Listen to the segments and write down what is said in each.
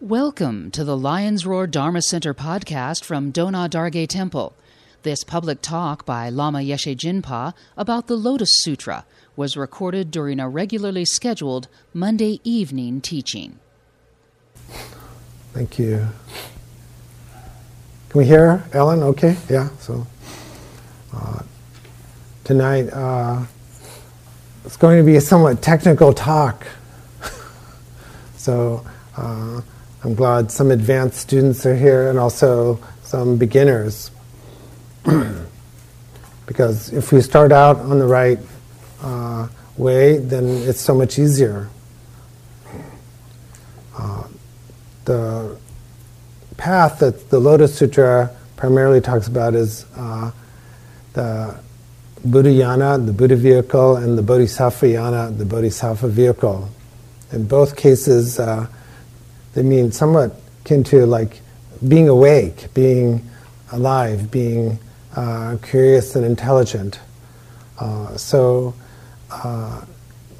Welcome to the Lion's Roar Dharma Center podcast from Dona Dargay Temple. This public talk by Lama Yeshe Jinpa about the Lotus Sutra was recorded during a regularly scheduled Monday evening teaching. Thank you. Can we hear Ellen? Okay, yeah. So uh, tonight uh, it's going to be a somewhat technical talk. so. Uh, I'm glad some advanced students are here and also some beginners. because if we start out on the right uh, way, then it's so much easier. Uh, the path that the Lotus Sutra primarily talks about is uh, the Buddhayana, the Buddha vehicle, and the Bodhisattva yana, the Bodhisattva vehicle. In both cases, uh, they mean somewhat akin to like being awake, being alive, being uh, curious and intelligent. Uh, so uh,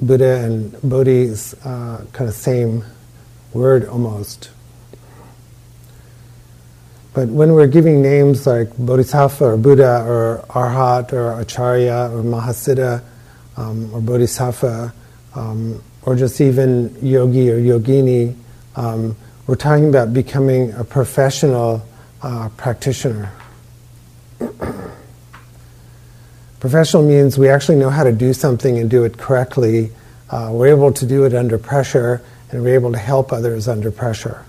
Buddha and Bodhi is uh, kind of same word almost. But when we're giving names like Bodhisattva or Buddha or Arhat or Acharya or Mahasiddha um, or Bodhisattva um, or just even yogi or yogini, um, we're talking about becoming a professional uh, practitioner. professional means we actually know how to do something and do it correctly. Uh, we're able to do it under pressure, and we're able to help others under pressure.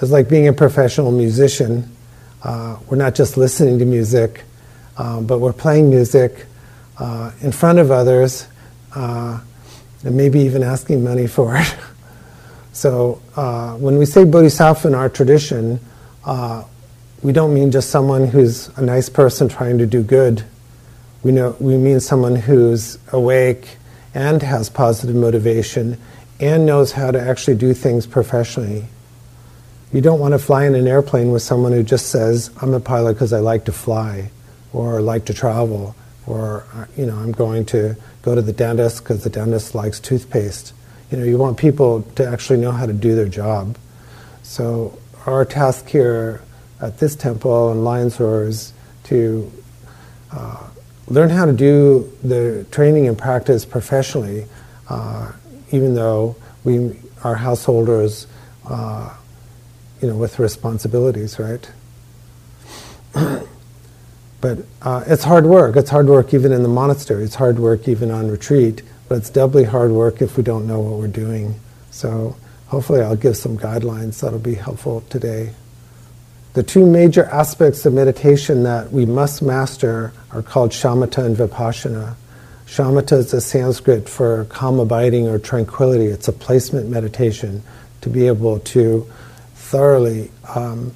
It's like being a professional musician. Uh, we're not just listening to music, uh, but we're playing music uh, in front of others, uh, and maybe even asking money for it. So uh, when we say bodhisattva in our tradition, uh, we don't mean just someone who's a nice person trying to do good. We, know, we mean someone who's awake and has positive motivation and knows how to actually do things professionally. You don't want to fly in an airplane with someone who just says, I'm a pilot because I like to fly, or like to travel, or uh, you know, I'm going to go to the dentist because the dentist likes toothpaste. You know, you want people to actually know how to do their job. So our task here at this temple and Lions Roar is to uh, learn how to do the training and practice professionally, uh, even though we are householders, uh, you know, with responsibilities, right? but uh, it's hard work. It's hard work even in the monastery. It's hard work even on retreat but it's doubly hard work if we don't know what we're doing. So hopefully I'll give some guidelines that'll be helpful today. The two major aspects of meditation that we must master are called shamatha and vipassana. Shamatha is a Sanskrit for calm abiding or tranquility. It's a placement meditation to be able to thoroughly um,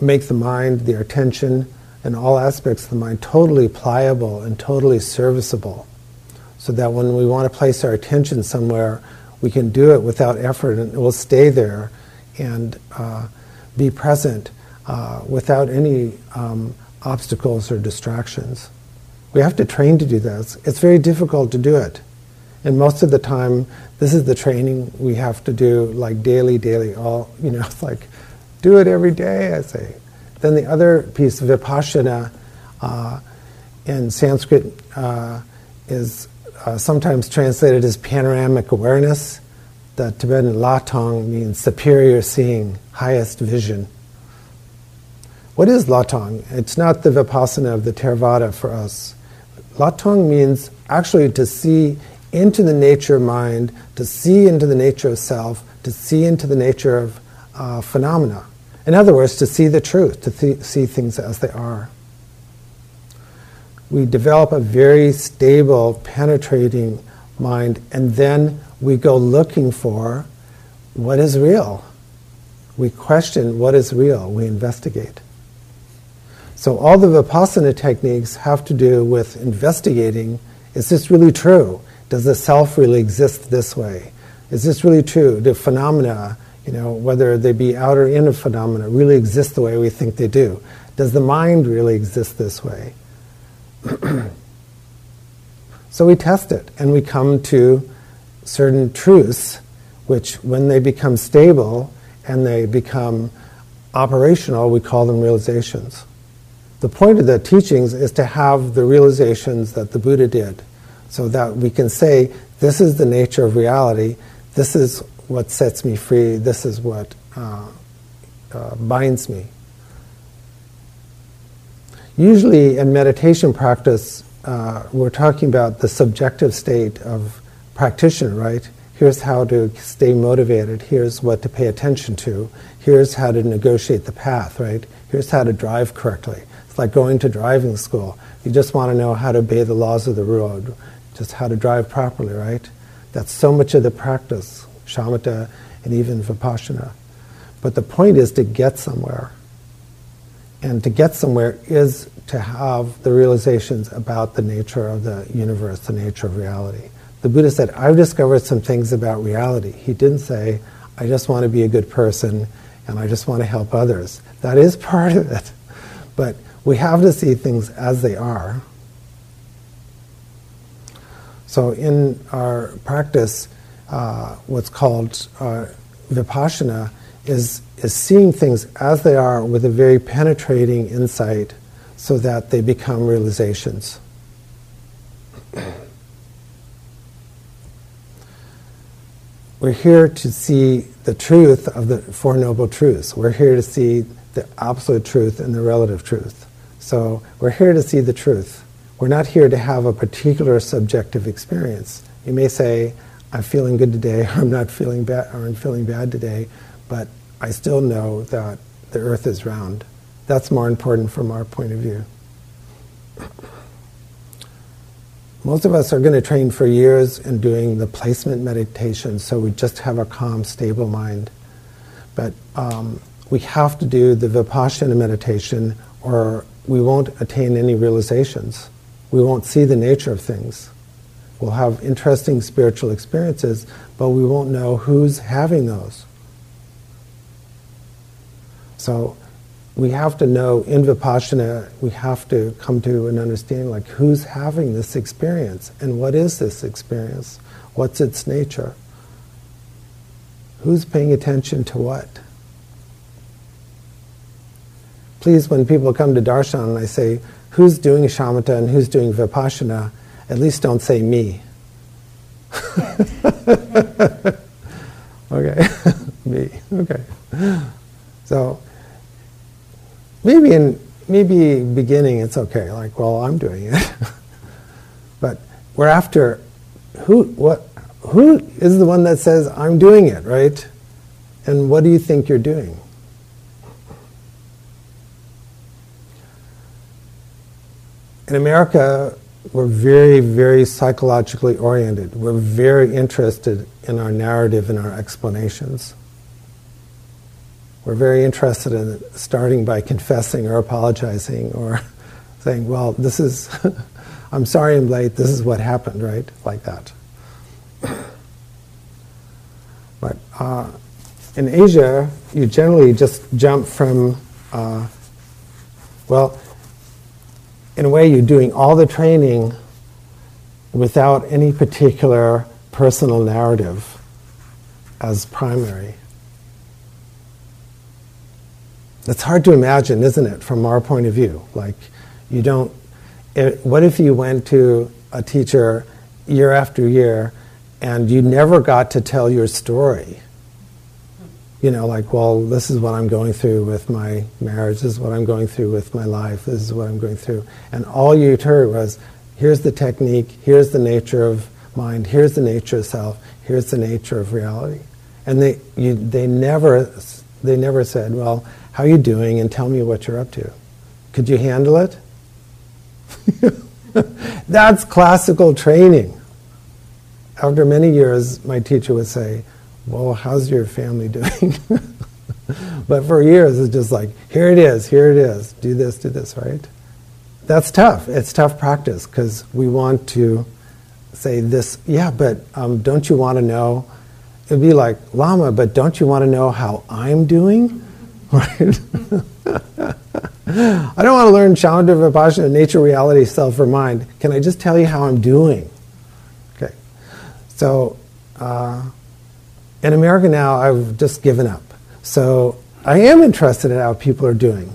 make the mind, the attention, and all aspects of the mind totally pliable and totally serviceable so that when we want to place our attention somewhere, we can do it without effort and it will stay there and uh, be present uh, without any um, obstacles or distractions. We have to train to do this. It's very difficult to do it. And most of the time, this is the training we have to do like daily, daily, all, you know, it's like do it every day, I say. Then the other piece, vipassana, uh, in Sanskrit, uh, is uh, sometimes translated as panoramic awareness. The Tibetan latong means superior seeing, highest vision. What is latong? It's not the vipassana of the Theravada for us. Latong means actually to see into the nature of mind, to see into the nature of self, to see into the nature of uh, phenomena. In other words, to see the truth, to th- see things as they are we develop a very stable, penetrating mind, and then we go looking for what is real. We question what is real, we investigate. So, all the Vipassana techniques have to do with investigating is this really true? Does the self really exist this way? Is this really true? Do phenomena, you know, whether they be out or inner phenomena, really exist the way we think they do? Does the mind really exist this way? so we test it and we come to certain truths which, when they become stable and they become operational, we call them realizations. The point of the teachings is to have the realizations that the Buddha did so that we can say, this is the nature of reality, this is what sets me free, this is what uh, uh, binds me. Usually in meditation practice, uh, we're talking about the subjective state of practitioner, right? Here's how to stay motivated. Here's what to pay attention to. Here's how to negotiate the path, right? Here's how to drive correctly. It's like going to driving school. You just want to know how to obey the laws of the road, just how to drive properly, right? That's so much of the practice, shamatha and even vipassana. But the point is to get somewhere. And to get somewhere is to have the realizations about the nature of the universe, the nature of reality. The Buddha said, I've discovered some things about reality. He didn't say, I just want to be a good person and I just want to help others. That is part of it. But we have to see things as they are. So in our practice, uh, what's called uh, vipassana is, is seeing things as they are with a very penetrating insight so that they become realizations. We're here to see the truth of the Four Noble Truths. We're here to see the absolute truth and the relative truth. So we're here to see the truth. We're not here to have a particular subjective experience. You may say, I'm feeling good today, or I'm not feeling bad, or I'm feeling bad today, but I still know that the earth is round. That's more important from our point of view. Most of us are going to train for years in doing the placement meditation, so we just have a calm, stable mind. But um, we have to do the vipassana meditation, or we won't attain any realizations. We won't see the nature of things. We'll have interesting spiritual experiences, but we won't know who's having those. So we have to know in Vipassana, we have to come to an understanding like who's having this experience and what is this experience? What's its nature? Who's paying attention to what? Please, when people come to darshan and I say, who's doing shamatha and who's doing vipassana, at least don't say me. okay, me, okay. So, maybe in maybe beginning it's okay. Like well i'm doing it. But we're after who what who is the one that says i'm doing it right? And what do you think you're doing? In america we're very very psychologically oriented. We're very interested in our narrative and our explanations we're very interested in starting by confessing or apologizing or saying, well, this is, I'm sorry I'm late, this is what happened, right? Like that. But uh, in Asia, you generally just jump from, uh, well, in a way, you're doing all the training without any particular personal narrative as primary. It's hard to imagine, isn't it, from our point of view? Like, you don't. It, what if you went to a teacher year after year and you never got to tell your story? You know, like, well, this is what I'm going through with my marriage, this is what I'm going through with my life, this is what I'm going through. And all you heard was, here's the technique, here's the nature of mind, here's the nature of self, here's the nature of reality. And they, you, they, never, they never said, well, how are you doing? And tell me what you're up to. Could you handle it? That's classical training. After many years, my teacher would say, Well, how's your family doing? but for years, it's just like, Here it is, here it is, do this, do this, right? That's tough. It's tough practice because we want to say this, yeah, but um, don't you want to know? It'd be like, Lama, but don't you want to know how I'm doing? Right? I don't want to learn shamatha vipassana, nature, reality, self, or mind. Can I just tell you how I'm doing? Okay. So, uh, in America now, I've just given up. So I am interested in how people are doing,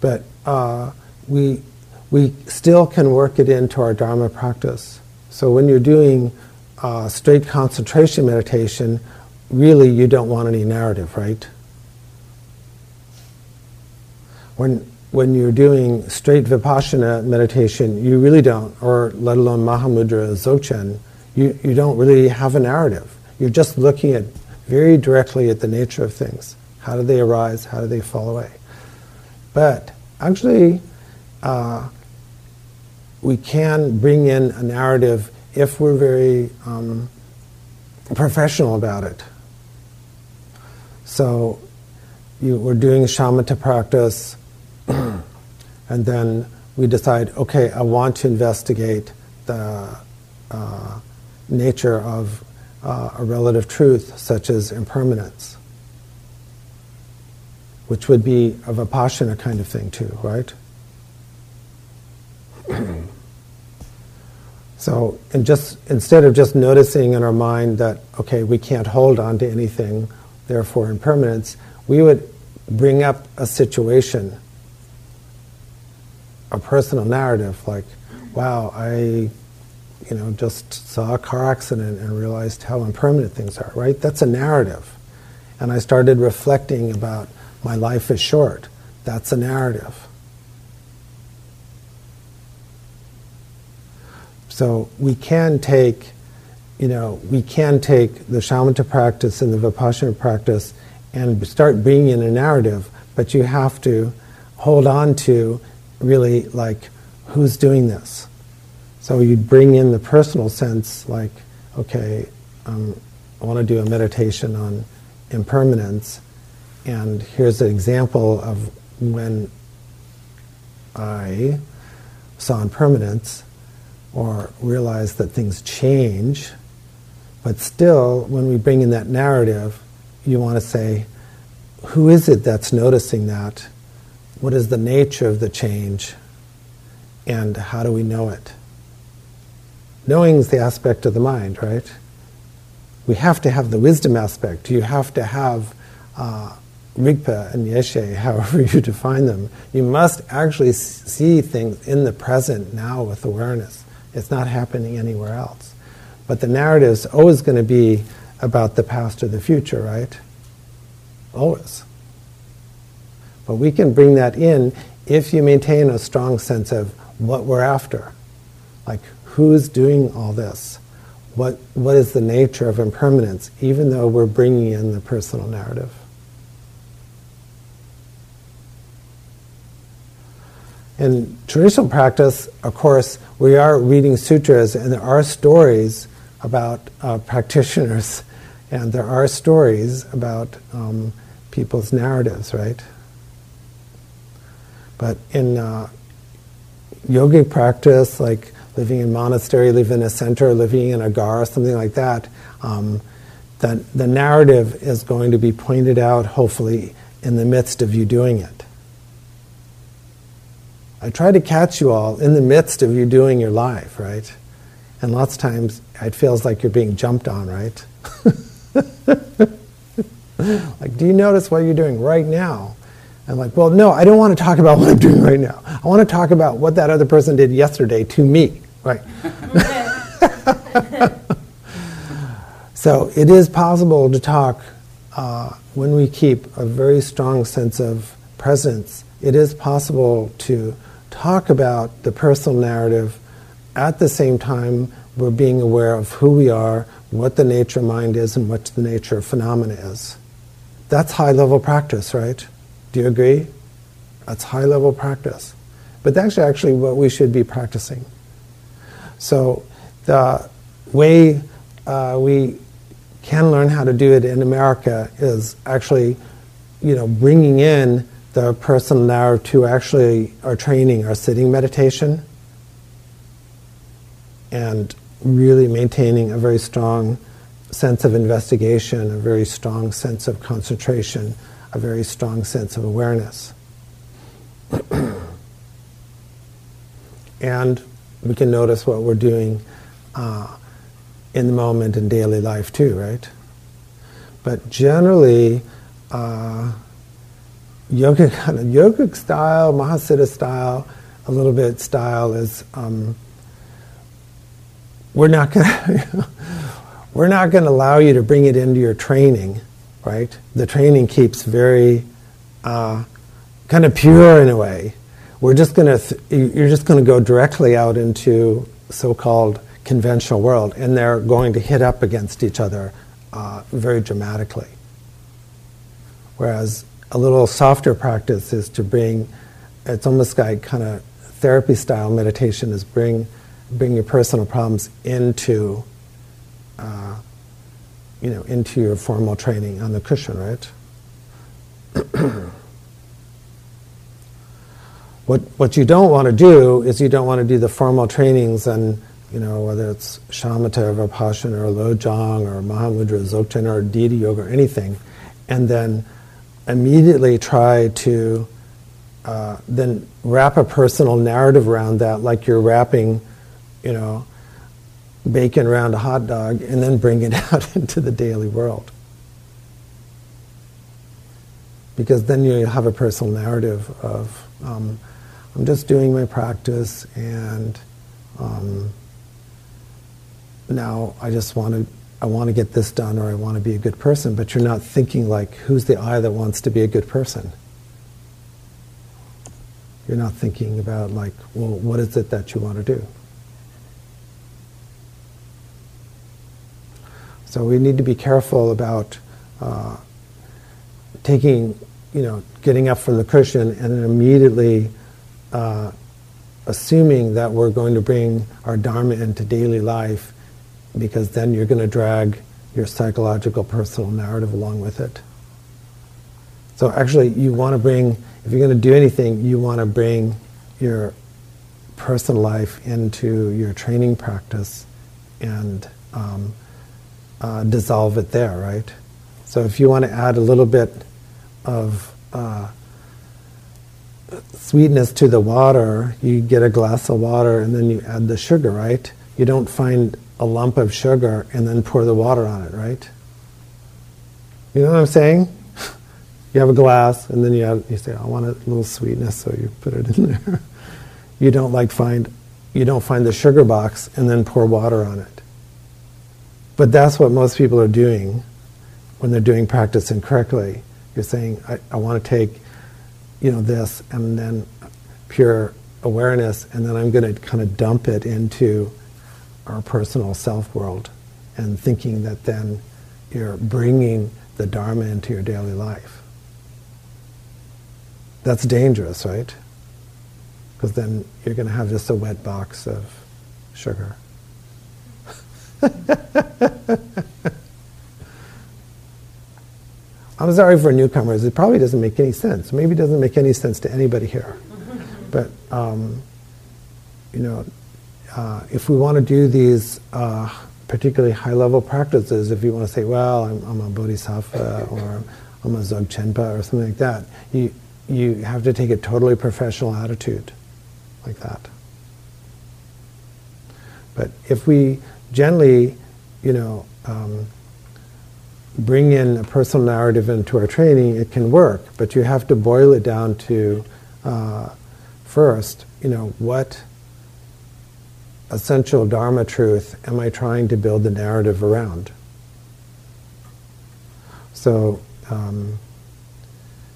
but uh, we we still can work it into our Dharma practice. So when you're doing uh, straight concentration meditation, really you don't want any narrative, right? When when you're doing straight vipassana meditation, you really don't, or let alone Mahamudra Dzogchen, you, you don't really have a narrative. You're just looking at very directly at the nature of things. How do they arise? How do they fall away? But actually, uh, we can bring in a narrative if we're very um, professional about it. So you, we're doing shamatha practice, and then we decide, okay, I want to investigate the uh, nature of uh, a relative truth, such as impermanence, which would be a vipassana kind of thing too, right? so, and just instead of just noticing in our mind that okay, we can't hold on to anything, therefore impermanence, we would bring up a situation, a personal narrative, like, wow, I you know, just saw a car accident and realized how impermanent things are, right? That's a narrative. And I started reflecting about my life is short. That's a narrative. So we can take, you know, we can take the shamatha practice and the vipassana practice and start bringing in a narrative, but you have to hold on to really like who's doing this. So you bring in the personal sense, like, okay, um, I want to do a meditation on impermanence, and here's an example of when I saw impermanence or realize that things change, but still, when we bring in that narrative, you want to say, who is it that's noticing that? What is the nature of the change? And how do we know it? Knowing is the aspect of the mind, right? We have to have the wisdom aspect. You have to have uh, Rigpa and Yeshe, however you define them. You must actually see things in the present now with awareness. It's not happening anywhere else. But the narrative is always going to be about the past or the future, right? Always. But we can bring that in if you maintain a strong sense of what we're after. Like, who's doing all this? What, what is the nature of impermanence, even though we're bringing in the personal narrative? In traditional practice, of course, we are reading sutras and there are stories about uh, practitioners and there are stories about um, people's narratives, right? But in uh, yogic practice, like living in monastery, living in a center, living in a gar, something like that, um, that the narrative is going to be pointed out, hopefully, in the midst of you doing it. I try to catch you all in the midst of you doing your life, right? And lots of times it feels like you're being jumped on, right? like, do you notice what you're doing right now? I'm like, well, no, I don't want to talk about what I'm doing right now. I want to talk about what that other person did yesterday to me. Right. so it is possible to talk uh, when we keep a very strong sense of presence. It is possible to talk about the personal narrative at the same time we're being aware of who we are, what the nature of mind is, and what the nature of phenomena is. That's high level practice, right? Do you agree? That's high level practice. But that's actually what we should be practicing. So the way uh, we can learn how to do it in America is actually, you know, bringing in the personal narrative to actually our training, our sitting meditation, and really maintaining a very strong sense of investigation, a very strong sense of concentration, a very strong sense of awareness. and we can notice what we're doing uh, in the moment in daily life too, right? But generally, uh, yogic kind of yogic style, Mahasiddha style, a little bit style is um, we're not going to we're not to allow you to bring it into your training, right? The training keeps very uh, kind of pure in a way. We're just to th- you're just going to go directly out into so-called conventional world, and they're going to hit up against each other uh, very dramatically. Whereas a little softer practice is to bring, it's almost like kind of therapy style meditation is bring, bring your personal problems into, uh, you know, into your formal training on the cushion, right? what, what you don't want to do is you don't want to do the formal trainings and you know, whether it's shamatha or vipassana or lojong or mahamudra, dzogchen or deity yoga or anything, and then immediately try to uh, then wrap a personal narrative around that, like you're wrapping, you know, bacon around a hot dog, and then bring it out into the daily world. Because then you have a personal narrative of, um, I'm just doing my practice, and um, now I just want to I want to get this done or I want to be a good person, but you're not thinking like, who's the I that wants to be a good person? You're not thinking about like, well, what is it that you want to do? So we need to be careful about uh, taking, you know, getting up from the cushion and then immediately uh, assuming that we're going to bring our dharma into daily life because then you're going to drag your psychological personal narrative along with it. So actually, you want to bring, if you're going to do anything, you want to bring your personal life into your training practice and um, uh, dissolve it there, right? So if you want to add a little bit of uh, sweetness to the water, you get a glass of water and then you add the sugar, right? You don't find a lump of sugar and then pour the water on it, right? You know what I'm saying? You have a glass and then you, you say, I want a little sweetness, so you put it in there. you don't like find you don't find the sugar box and then pour water on it. But that's what most people are doing when they're doing practice incorrectly. You're saying, I, I want to take, you know, this and then pure awareness, and then I'm going to kind of dump it into our personal self world and thinking that then you're bringing the Dharma into your daily life. That's dangerous, right? Because then you're going to have just a wet box of sugar. I'm sorry for newcomers. It probably doesn't make any sense. Maybe it doesn't make any sense to anybody here. But, um, you know, uh, if we want to do these uh, particularly high level practices, if you want to say, well, I'm, I'm a bodhisattva or I'm a dzogchenpa or something like that, you, you have to take a totally professional attitude like that. But if we gently, you know, um, bring in a personal narrative into our training, it can work. But you have to boil it down to uh, first, you know, what essential Dharma truth am I trying to build the narrative around? So um,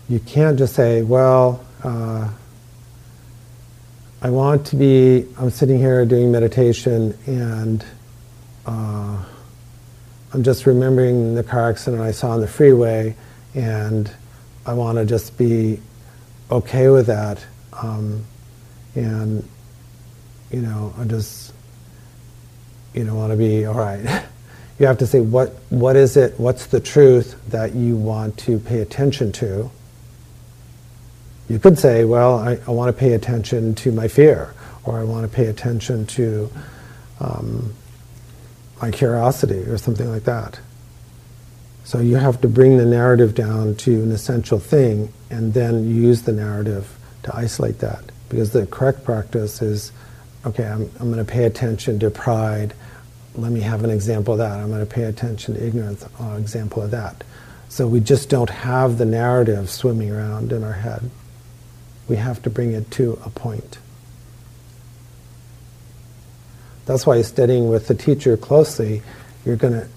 you can't just say, well, uh, I want to be, I'm sitting here doing meditation and uh, I'm just remembering the car accident I saw on the freeway and I want to just be okay with that. Um, and you know, I just, you know, want to be all right. you have to say what what is it? What's the truth that you want to pay attention to? You could say, well, I, I want to pay attention to my fear, or I want to pay attention to um, my curiosity, or something like that. So you have to bring the narrative down to an essential thing, and then use the narrative to isolate that. Because the correct practice is okay, I'm, I'm going to pay attention to pride. Let me have an example of that. I'm going to pay attention to ignorance, uh, example of that. So we just don't have the narrative swimming around in our head. We have to bring it to a point. That's why studying with the teacher closely, you're gonna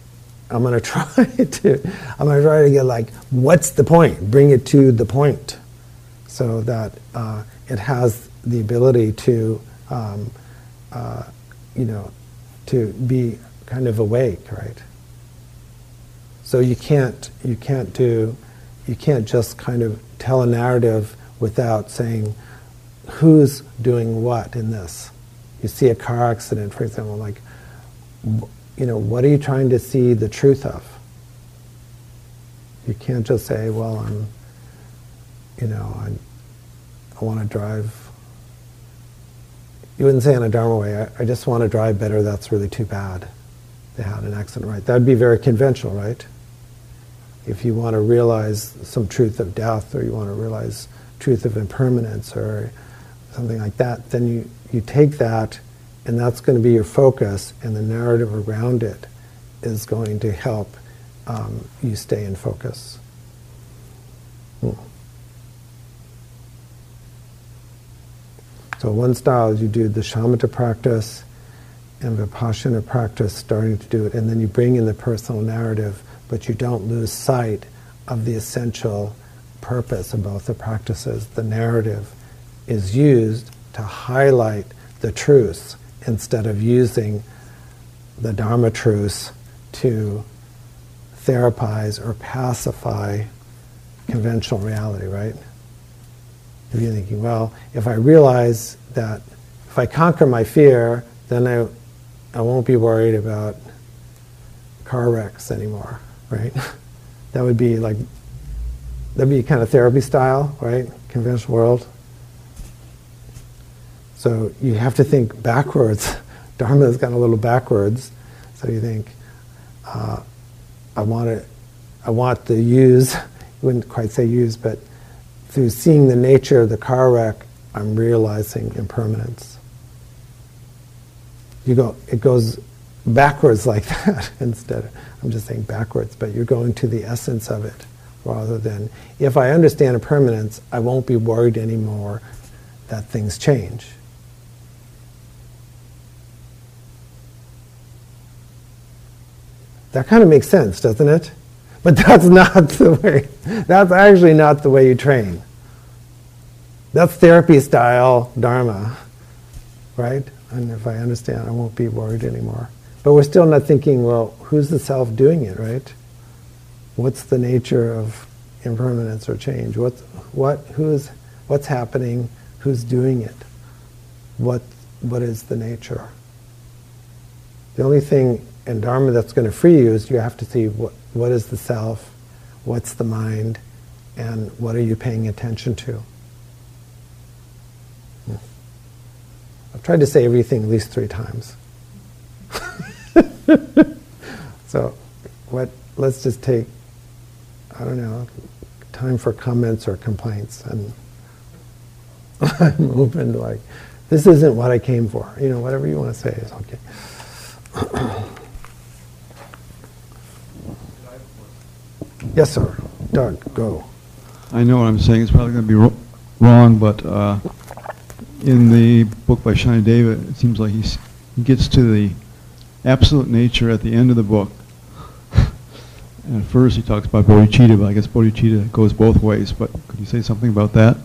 I'm gonna try to I'm gonna try to get like, what's the point? Bring it to the point. So that uh, it has the ability to um, uh, you know, to be kind of awake, right? So you can't you can't do you can't just kind of tell a narrative without saying who's doing what in this. You see a car accident, for example, like you know, what are you trying to see the truth of? You can't just say, well, I'm you know, I, I want to drive you wouldn't say in a Dharma way, I, I just want to drive better, that's really too bad. They had an accident, right? That would be very conventional, right? If you want to realize some truth of death or you want to realize truth of impermanence or something like that, then you, you take that and that's going to be your focus and the narrative around it is going to help um, you stay in focus. Hmm. So one style is you do the shamatha practice and vipassana practice, starting to do it, and then you bring in the personal narrative, but you don't lose sight of the essential purpose of both the practices. The narrative is used to highlight the truths instead of using the Dharma truths to therapize or pacify conventional reality, right? If you're thinking, well, if I realize that if I conquer my fear, then I, I won't be worried about car wrecks anymore, right? that would be like, that'd be kind of therapy style, right? Conventional world. So you have to think backwards. Dharma has gone a little backwards. So you think, uh, I want to, I want to use, you wouldn't quite say use, but through seeing the nature of the car wreck, I'm realizing impermanence. You go, it goes backwards like that instead. I'm just saying backwards, but you're going to the essence of it rather than if I understand impermanence, I won't be worried anymore that things change. That kind of makes sense, doesn't it? But that's not the way, that's actually not the way you train. That's therapy style Dharma, right? And if I understand, I won't be worried anymore. But we're still not thinking, well, who's the self doing it, right? What's the nature of impermanence or change? What, what, who's, what's happening? Who's doing it? What, what is the nature? The only thing in Dharma that's going to free you is you have to see what, what is the self, what's the mind, and what are you paying attention to. Hmm. I've tried to say everything at least three times. so, what? Let's just take, I don't know, time for comments or complaints, and I'm open to like, this isn't what I came for. You know, whatever you want to say is okay. Yes, sir. Doug, go. I know what I'm saying. It's probably going to be wrong, but uh, in the book by Shantideva, it seems like he gets to the absolute nature at the end of the book. and first he talks about bodhicitta, but I guess bodhicitta goes both ways. But could you say something about that?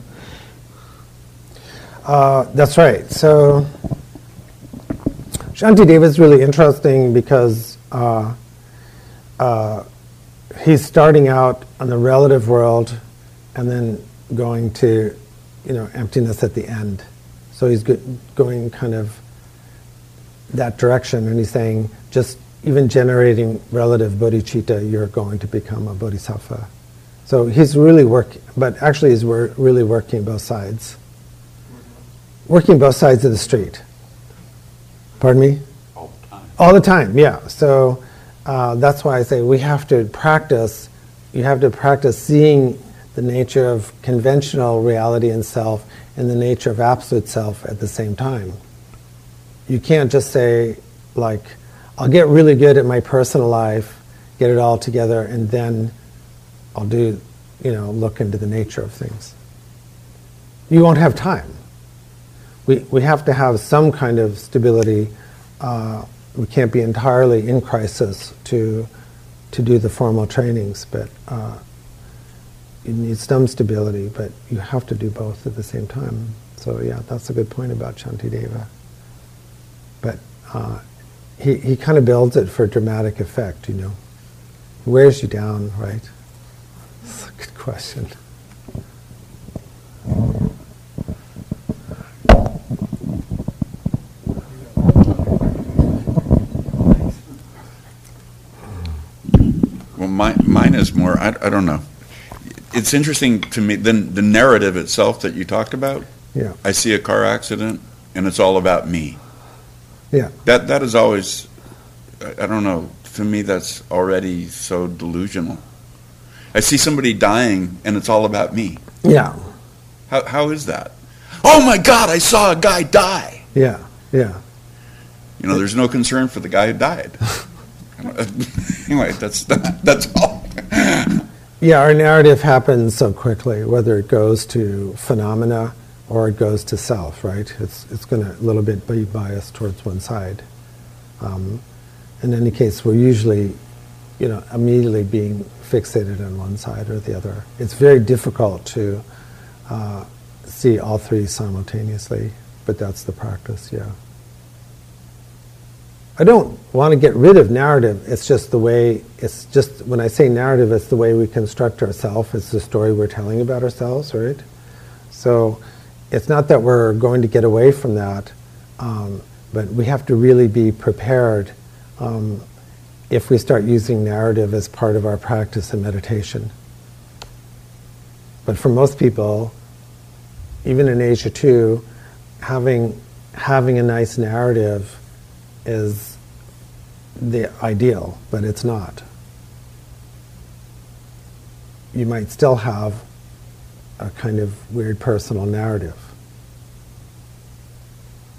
Uh, that's right. So Shantideva is really interesting because uh, uh, he's starting out on the relative world and then going to, you know, emptiness at the end. So he's going kind of that direction, and he's saying just even generating relative bodhicitta, you're going to become a bodhisattva. So he's really working, but actually he's wor- really working both sides. Working both sides of the street. Pardon me? All the time. All the time, yeah. So uh, that's why I say we have to practice. You have to practice seeing the nature of conventional reality and self and the nature of absolute self at the same time. You can't just say, like, I'll get really good at my personal life, get it all together, and then I'll do, you know, look into the nature of things. You won't have time. We, we have to have some kind of stability. Uh, we can't be entirely in crisis to, to do the formal trainings, but uh, you need some stability, but you have to do both at the same time. So yeah, that's a good point about Shantideva. But uh, he, he kind of builds it for dramatic effect, you know. He wears you down, right? That's a good question. Is more, I, I don't know. It's interesting to me, the, the narrative itself that you talked about. Yeah. I see a car accident and it's all about me. Yeah. That, that is always, I, I don't know, to me that's already so delusional. I see somebody dying and it's all about me. Yeah. How, how is that? Oh my God, I saw a guy die. Yeah. Yeah. You know, there's no concern for the guy who died. anyway, that's that, that's all. Yeah, our narrative happens so quickly, whether it goes to phenomena or it goes to self, right? It's, it's going to a little bit be biased towards one side. Um, in any case, we're usually, you know, immediately being fixated on one side or the other. It's very difficult to uh, see all three simultaneously, but that's the practice, yeah. I don't want to get rid of narrative. It's just the way, it's just, when I say narrative, it's the way we construct ourselves. It's the story we're telling about ourselves, right? So it's not that we're going to get away from that, um, but we have to really be prepared um, if we start using narrative as part of our practice and meditation. But for most people, even in Asia too, having, having a nice narrative is the ideal, but it's not. You might still have a kind of weird personal narrative.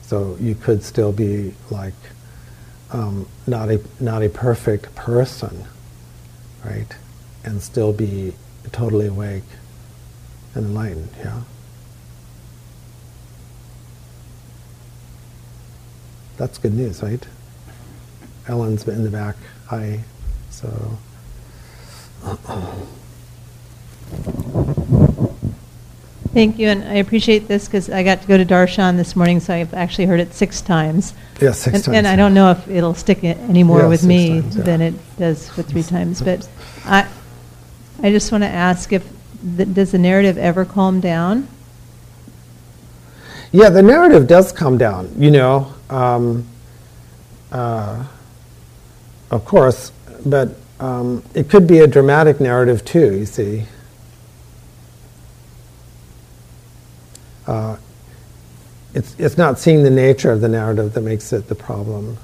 So you could still be like um, not a not a perfect person, right, and still be totally awake and enlightened. Yeah. That's good news, right? Ellen's in the back. Hi. So. Thank you, and I appreciate this because I got to go to Darshan this morning, so I've actually heard it six times. Yeah, six and, times. And I don't know if it'll stick any more Yeah, with me times, yeah. than it does with three times. But I, I just want to ask if th- does the narrative ever calm down? Yeah, the narrative does calm down, you know, um, uh, of course, but um, it could be a dramatic narrative too, you see. Uh, it's, it's not seeing the nature of the narrative that makes it the problem.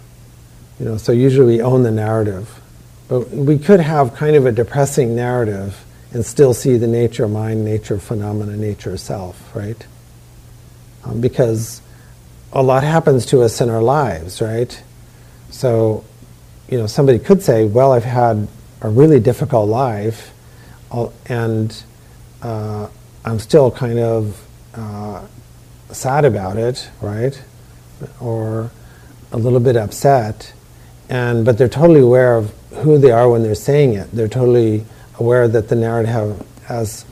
You know, so usually we own the narrative. But we could have kind of a depressing narrative and still see the nature of mind, nature of phenomena, nature of self, right? um, because a lot happens to us in our lives, right? So, you know, somebody could say, "Well, I've had a really difficult life, and uh, I'm still kind of uh, sad about it, right? Or a little bit upset." And but they're totally aware of who they are when they're saying it. They're totally aware that the narrative has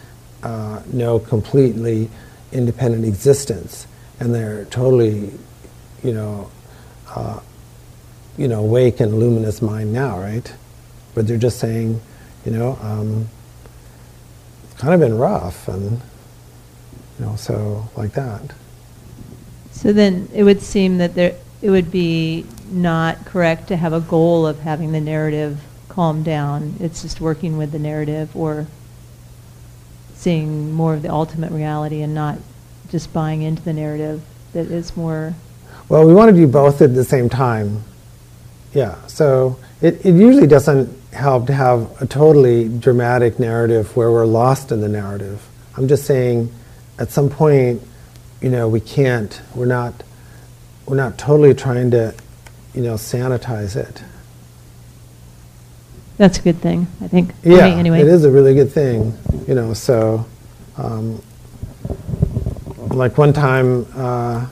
uh, no completely independent existence, and they're totally, you know, uh, you know, awake and luminous mind now, right? But they're just saying, you know, um, it's kind of been rough, and you know, so like that. So then it would seem that there it would be not correct to have a goal of having the narrative calm down. It's just working with the narrative or seeing more of the ultimate reality and not just buying into the narrative that is more Well, we want to do both at the same time. Yeah, so it, it usually doesn't help to have a totally dramatic narrative where we're lost in the narrative. I'm just saying at some point, you know, we can't, we're not, we're not totally trying to, you know, sanitize it. That's a good thing, I think. Yeah, anyway. it is a really good thing, you know. So, um, like one time, uh,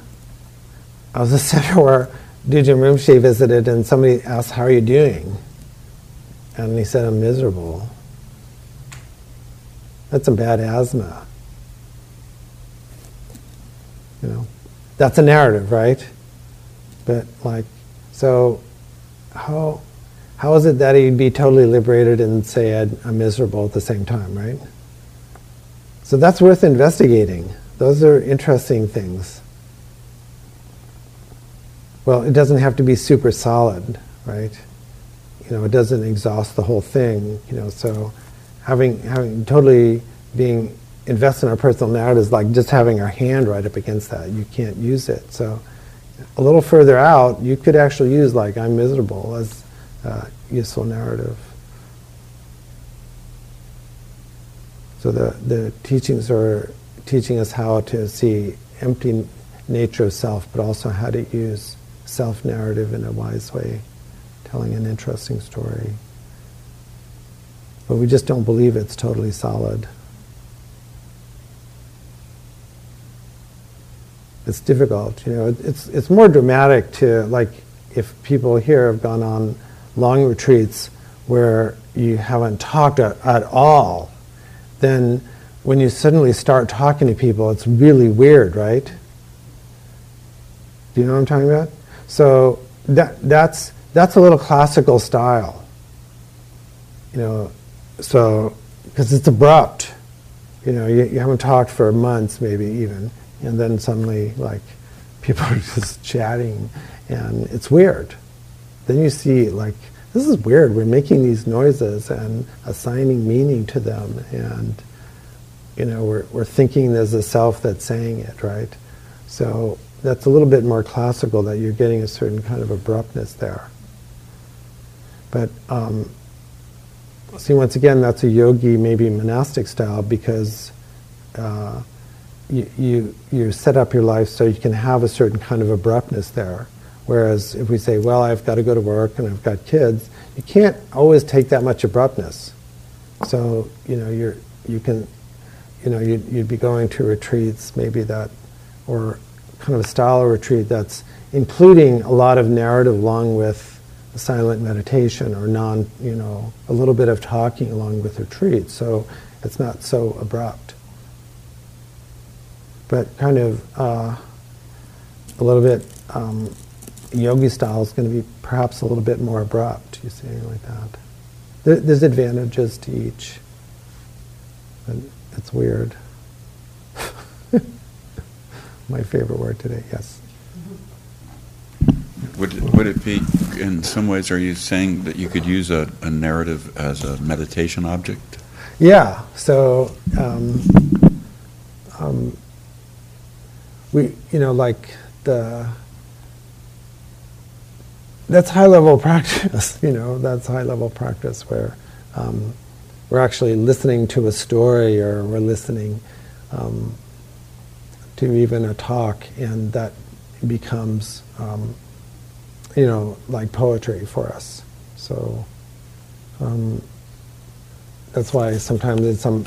I was a center where Dudjom Rinpoche visited, and somebody asked, "How are you doing?" And he said, "I'm miserable." That's some bad asthma. You know, that's a narrative, right? But like, so how how is it that he'd be totally liberated and say I'm miserable at the same time, right? So that's worth investigating. Those are interesting things. Well, it doesn't have to be super solid, right? You know, it doesn't exhaust the whole thing. You know, so having having totally being invested in our personal narrative is like just having our hand right up against that. You can't use it. So a little further out, you could actually use like "I'm miserable" as a useful narrative. So the the teachings are teaching us how to see empty nature of self, but also how to use self narrative in a wise way, telling an interesting story. But we just don't believe it's totally solid. It's difficult, you know. It's it's more dramatic to like if people here have gone on long retreats where you haven't talked at, at all, then when you suddenly start talking to people, it's really weird, right? Do you know what I'm talking about? So that that's that's a little classical style. You know, so because it's abrupt. You know, you, you haven't talked for months, maybe even, and then suddenly, like, people are just chatting, and it's weird. Then you see, like, this is weird. We're making these noises and assigning meaning to them, and you know, we're we're thinking there's a self that's saying it, right? So that's a little bit more classical. That you're getting a certain kind of abruptness there. But um, see, once again, that's a yogi, maybe monastic style, because uh, you, you you set up your life so you can have a certain kind of abruptness there. Whereas if we say, well, I've got to go to work and I've got kids, you can't always take that much abruptness. So you know you're you can you know you'd, you'd be going to retreats maybe that or kind of a style of retreat that's including a lot of narrative along with silent meditation or non you know a little bit of talking along with retreat. So it's not so abrupt. But kind of uh, a little bit um, yogi style is going to be perhaps a little bit more abrupt you see anything like that. There, there's advantages to each it's weird my favorite word today yes Would it, would it be, in some ways, are you saying that you could use a, a narrative as a meditation object? Yeah. So um, um, we, you know, like the that's high level practice. You know, that's high level practice where um, we're actually listening to a story or we're listening um, to even a talk, and that becomes um, you know, like poetry for us. So um, that's why sometimes in some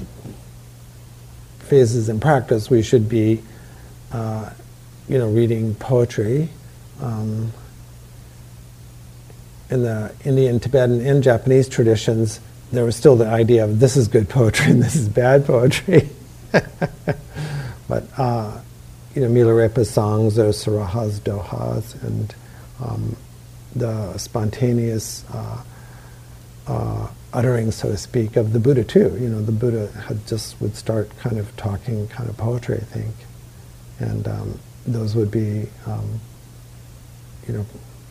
phases in practice we should be, uh, you know, reading poetry. Um, in the Indian, Tibetan, and Japanese traditions, there was still the idea of this is good poetry and this is bad poetry. but uh, you know, Milarepa's songs are Saraha's, dohas, and um, the spontaneous uh, uh, uttering, so to speak, of the Buddha too. You know, the Buddha had just would start kind of talking kind of poetry, I think, and um, those would be, um, you know,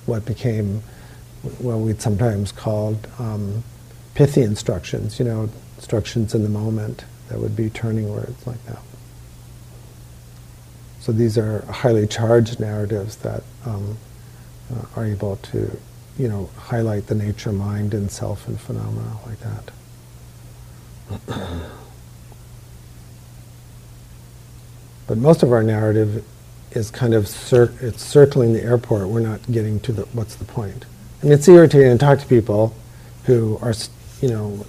what became what we'd sometimes called um, pithy instructions. You know, instructions in the moment that would be turning words like that. So these are highly charged narratives that um, uh, are able to, you know, highlight the nature, mind, and self and phenomena like that. but most of our narrative is kind of cir- it's circling the airport. We're not getting to the what's the point. I mean, it's irritating to talk to people who are you know,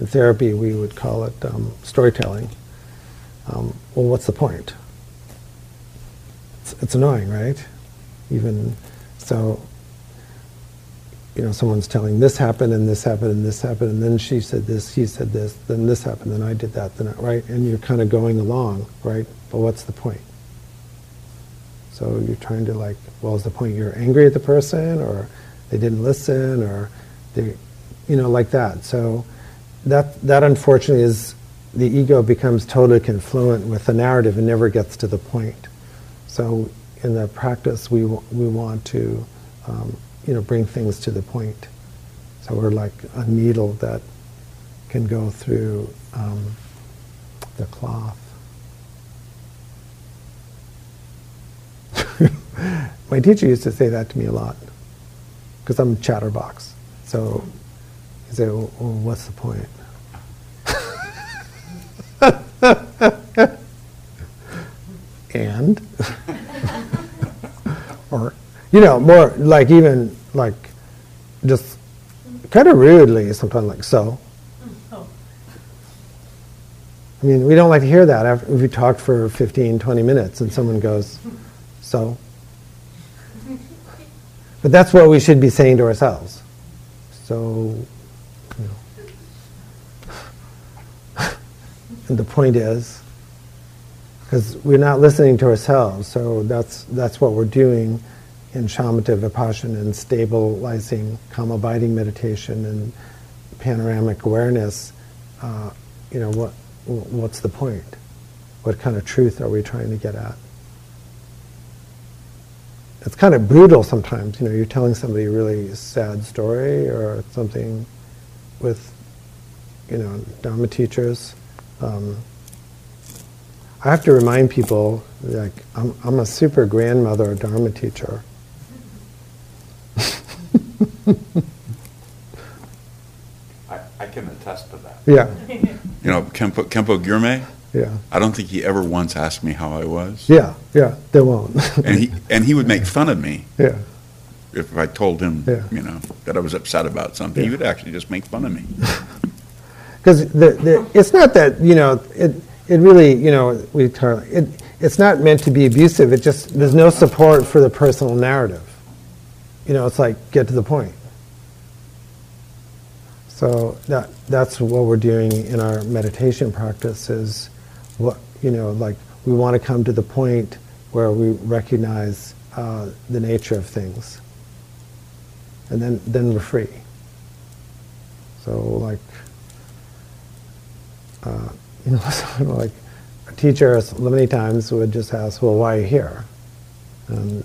in therapy we would call it um, storytelling. Um, well, what's the point? It's, it's annoying, right? Even so, you know, someone's telling this happened and this happened and this happened and then she said this, he said this, then this happened, then I did that, then I, right? And you're kind of going along, right? But what's the point? So you're trying to like, well, is the point you're angry at the person or they didn't listen or they, you know, like that. So that that unfortunately is the ego becomes totally confluent with the narrative and never gets to the point. So in the practice, we we want to um, you know, bring things to the point. So we're like a needle that can go through um, the cloth. My teacher used to say that to me a lot because I'm a chatterbox. So he said, well, what's the point? and? Or you know more like even like just kind of rudely sometimes like so. I mean we don't like to hear that after we talked for 15 20 minutes and someone goes so? But that's what we should be saying to ourselves. So you know. And the point is because we're not listening to ourselves so that's that's what we're doing in shamatha vipassana and stabilizing calm abiding meditation and panoramic awareness, uh, you know, what, what's the point? What kind of truth are we trying to get at? It's kind of brutal sometimes, you know, you're telling somebody a really sad story or something with, you know, Dharma teachers. Um, I have to remind people, like, I'm, I'm a super grandmother Dharma teacher. I, I can attest to that. Yeah, You know, Kempo, Kempo Gyurme, yeah, I don't think he ever once asked me how I was. yeah, yeah, they won't. And he, and he would make fun of me yeah, if I told him, Yeah. you know, that I was upset about something. He would actually just make fun of me. because the, the, it's not that, you know, it, it really, you know, we it, it's not meant to be abusive, it just, there's no support for the personal narrative. You know, it's like, get to the point. So that, that's what we're doing in our meditation practice is what, you know, like we want to come to the point where we recognize uh, the nature of things. And then, then we're free. So like, uh, you know, of like a teacher many times would just ask, well, why are you here? And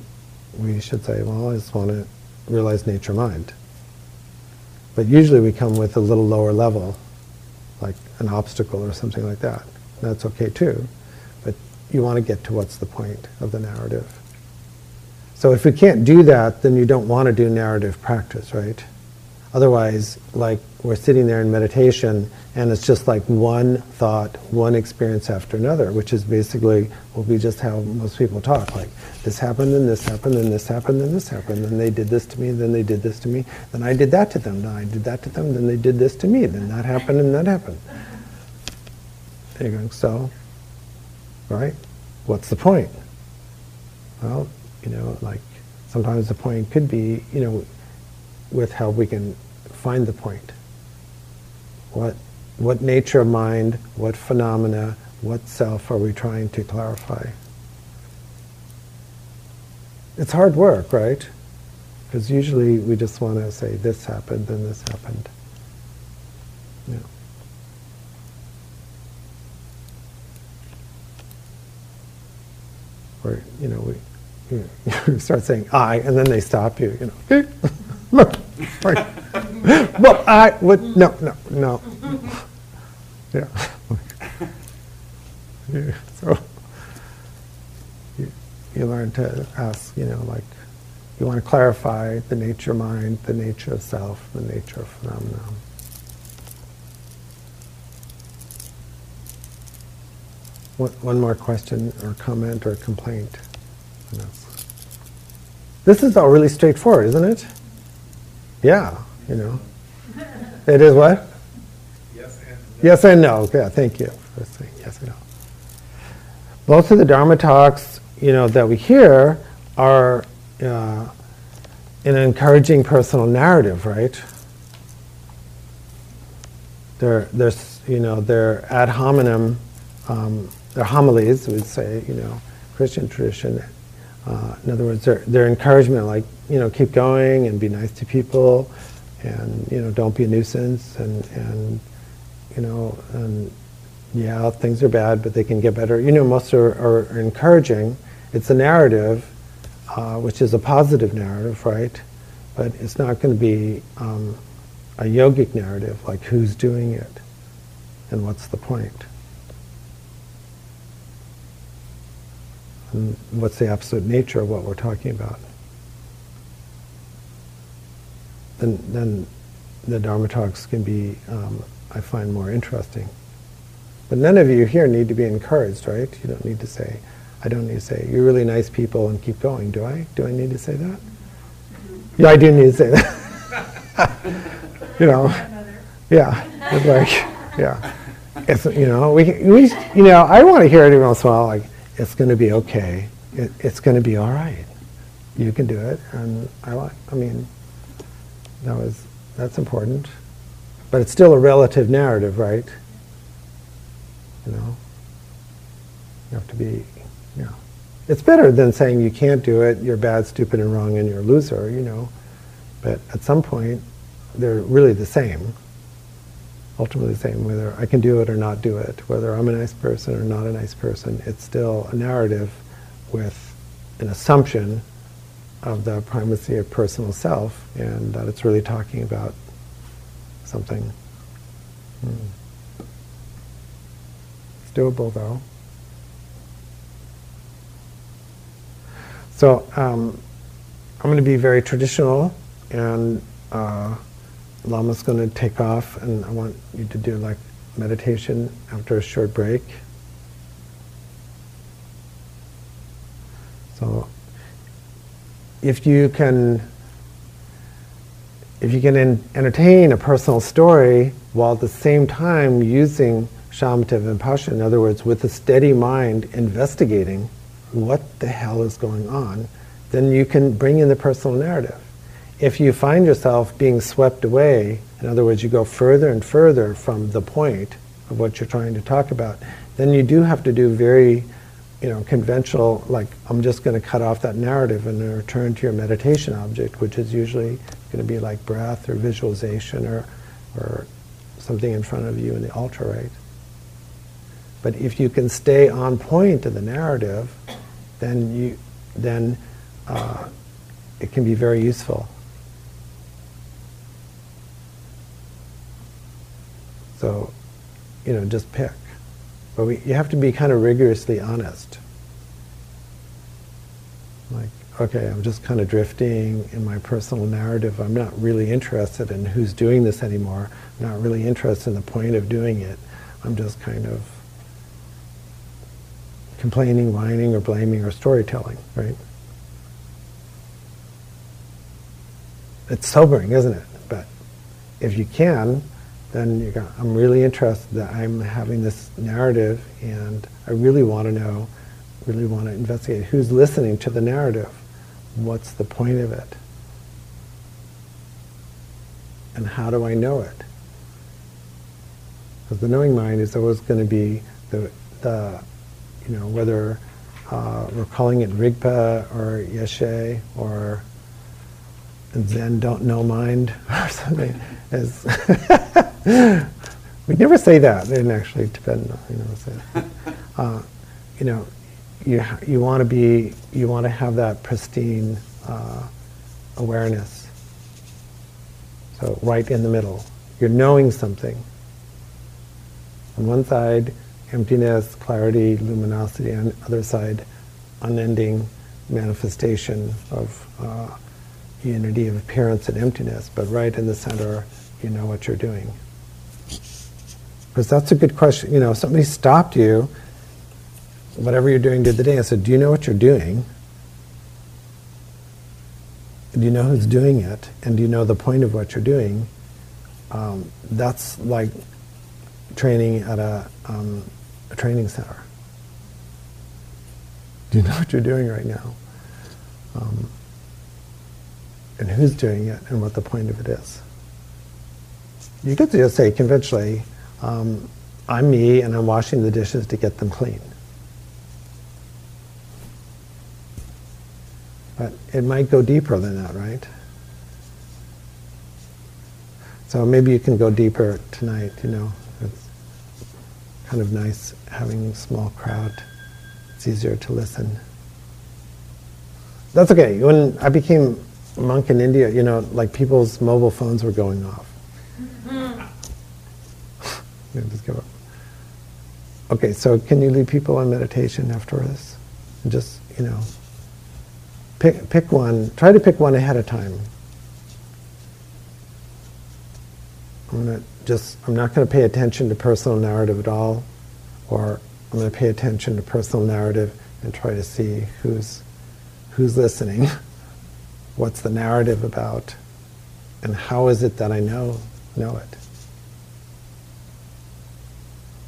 we should say, well, I just want to realize nature mind. But usually we come with a little lower level, like an obstacle or something like that. That's okay too. But you want to get to what's the point of the narrative. So if we can't do that, then you don't want to do narrative practice, right? Otherwise, like we're sitting there in meditation and it's just like one thought, one experience after another, which is basically will be just how most people talk. Like this happened and this happened and this happened and this happened and they did this to me, then they did this to me, then I did that to them, then I did that to them, then they did this to me, then that happened and that happened. There you go. So, right? What's the point? Well, you know, like sometimes the point could be, you know, with help we can find the point. What, what nature of mind, what phenomena, what self are we trying to clarify? It's hard work, right? Because usually we just want to say this happened, then this happened. Yeah. Or, you know, we, you, you start saying I, and then they stop you, you know. Look, right. well, I would, no, no, no. Yeah. yeah. So you, you learn to ask, you know, like, you want to clarify the nature mind, the nature of self, the nature of phenomenon. One, one more question or comment or complaint. This is all really straightforward, isn't it? Yeah, you know. It is what? Yes and no. Yeah, thank you yes and no. Most of the Dharma talks, you know, that we hear are uh, an encouraging personal narrative, right? They're, they're, you know, they're ad hominem, um, they're homilies, we'd say, you know, Christian tradition. Uh, in other words, they're, they're encouragement, like, you know, keep going and be nice to people and, you know, don't be a nuisance and, and you know, and yeah, things are bad, but they can get better. You know, most are, are encouraging. It's a narrative, uh, which is a positive narrative, right? But it's not going to be um, a yogic narrative, like who's doing it and what's the point. And what's the absolute nature of what we're talking about. Then, then the Dharma talks can be um, I find more interesting. But none of you here need to be encouraged, right? You don't need to say, I don't need to say, you're really nice people and keep going. Do I? Do I need to say that? Yeah, I do need to say that. you know, yeah, it's like, yeah. It's, you know, we, we, you know, I want to hear it every once in a while, like, it's going to be okay. It, it's going to be all right. You can do it. And I like, I mean, that was, that's important. But it's still a relative narrative, right? You know? You have to be, you know. It's better than saying you can't do it, you're bad, stupid, and wrong, and you're a loser, you know. But at some point, they're really the same. Ultimately the same, whether I can do it or not do it, whether I'm a nice person or not a nice person, it's still a narrative with an assumption of the primacy of personal self, and that it's really talking about something. Hmm. It's doable though. So um, I'm going to be very traditional, and uh, Lama's going to take off, and I want you to do like meditation after a short break. So if you can if you can entertain a personal story while at the same time using shamatha vipassana, in other words, with a steady mind investigating what the hell is going on, then you can bring in the personal narrative. If you find yourself being swept away, in other words, you go further and further from the point of what you're trying to talk about, then you do have to do very you know, conventional, like I'm just going to cut off that narrative and return to your meditation object, which is usually going to be like breath or visualization or, or something in front of you in the altar, right? But if you can stay on point in the narrative, then you then uh, it can be very useful. So, you know, just pick. But we, you have to be kind of rigorously honest. Like, okay, I'm just kind of drifting in my personal narrative. I'm not really interested in who's doing this anymore. I'm not really interested in the point of doing it. I'm just kind of complaining, whining, or blaming, or storytelling, right? It's sobering, isn't it? But if you can, then you go, I'm really interested that I'm having this narrative and I really want to know, really want to investigate who's listening to the narrative what's the point of it? And how do I know it? Because the knowing mind is always going to be the, the you know, whether uh, we're calling it Rigpa or Yeshe or Zen don't know mind or something. We never say that in actually Tibetan, you know, say, uh, you know, you, you want to be, you want to have that pristine uh, awareness. So right in the middle, you're knowing something. On one side, emptiness, clarity, luminosity. On the other side, unending manifestation of uh, unity of appearance and emptiness. But right in the center, you know what you're doing. Because that's a good question. You know, if somebody stopped you whatever you're doing the day. I said, Do you know what you're doing? Do you know who's doing it? And do you know the point of what you're doing? Um, that's like training at a, um, a training center. Do you know what you're doing right now? Um, and who's doing it and what the point of it is. You could just say conventionally, um, I'm me and I'm washing the dishes to get them clean. But it might go deeper than that, right? So maybe you can go deeper tonight, you know. It's kind of nice having a small crowd. It's easier to listen. That's okay. When I became a monk in India, you know, like people's mobile phones were going off. Mm-hmm. yeah, just give up. Okay, so can you lead people on meditation after this? Just, you know, pick, pick one. Try to pick one ahead of time. I'm going to just, I'm not going to pay attention to personal narrative at all, or I'm going to pay attention to personal narrative and try to see who's, who's listening, what's the narrative about, and how is it that I know, know it.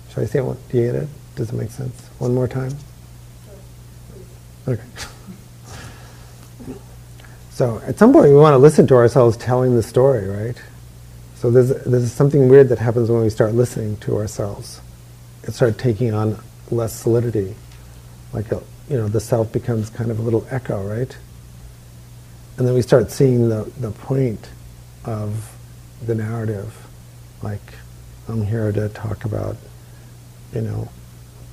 Should I say it? Do you get it? Does it make sense? One more time? Okay. So at some point we want to listen to ourselves telling the story, right? So there's, there's something weird that happens when we start listening to ourselves. It starts taking on less solidity. Like, a, you know, the self becomes kind of a little echo, right? And then we start seeing the, the point of the narrative. Like, I'm here to talk about, you know,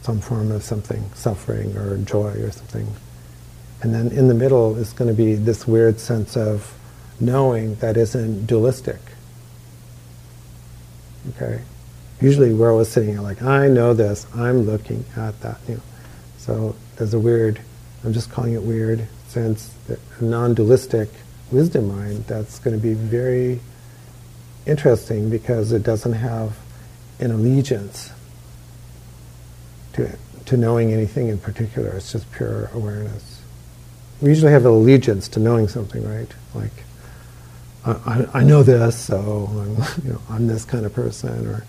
some form of something, suffering or joy or something. And then in the middle is going to be this weird sense of knowing that isn't dualistic. Okay? Usually we're always sitting here like, I know this, I'm looking at that. You know. So there's a weird, I'm just calling it weird, sense a non-dualistic wisdom mind that's going to be very interesting because it doesn't have an allegiance to, to knowing anything in particular. It's just pure awareness we usually have an allegiance to knowing something, right? Like, I, I, know this, so I'm, you know, I'm this kind of person, or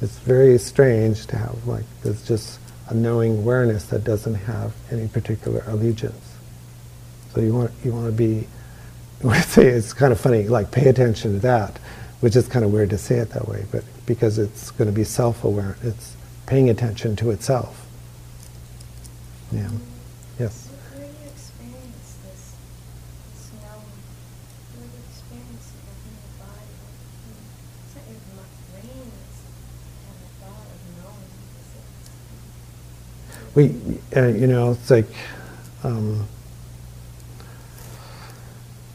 it's very strange to have like there's just a knowing awareness that doesn't have any particular allegiance. So you want you want to be. I say it's kind of funny, like pay attention to that, which is kind of weird to say it that way, but because it's going to be self-aware, it's paying attention to itself. Yeah. Yes. We, uh, you know, it's like, um,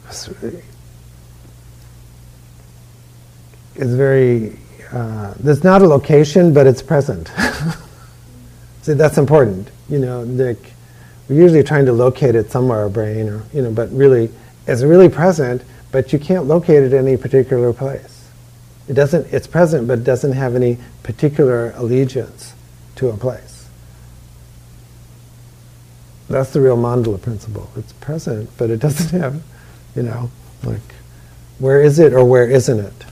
it's, very, uh, there's not a location, but it's present. See, that's important. You know, like, we're usually trying to locate it somewhere, our brain, or, you know, but really, it's really present, but you can't locate it in any particular place. It doesn't, it's present, but it doesn't have any particular allegiance to a place. That's the real mandala principle. It's present, but it doesn't have, you know, like, where is it or where isn't it?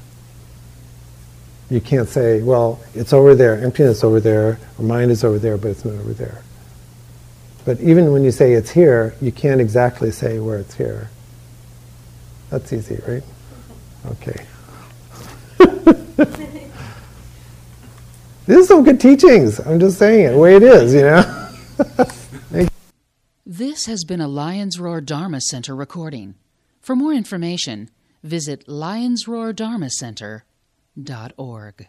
You can't say, well, it's over there, emptiness over there, or mind is over there, but it's not over there. But even when you say it's here, you can't exactly say where it's here. That's easy, right? Okay. this is some good teachings. I'm just saying it the way it is, you know? This has been a Lions Roar Dharma Center recording. For more information, visit lionsroardharmacenter.org.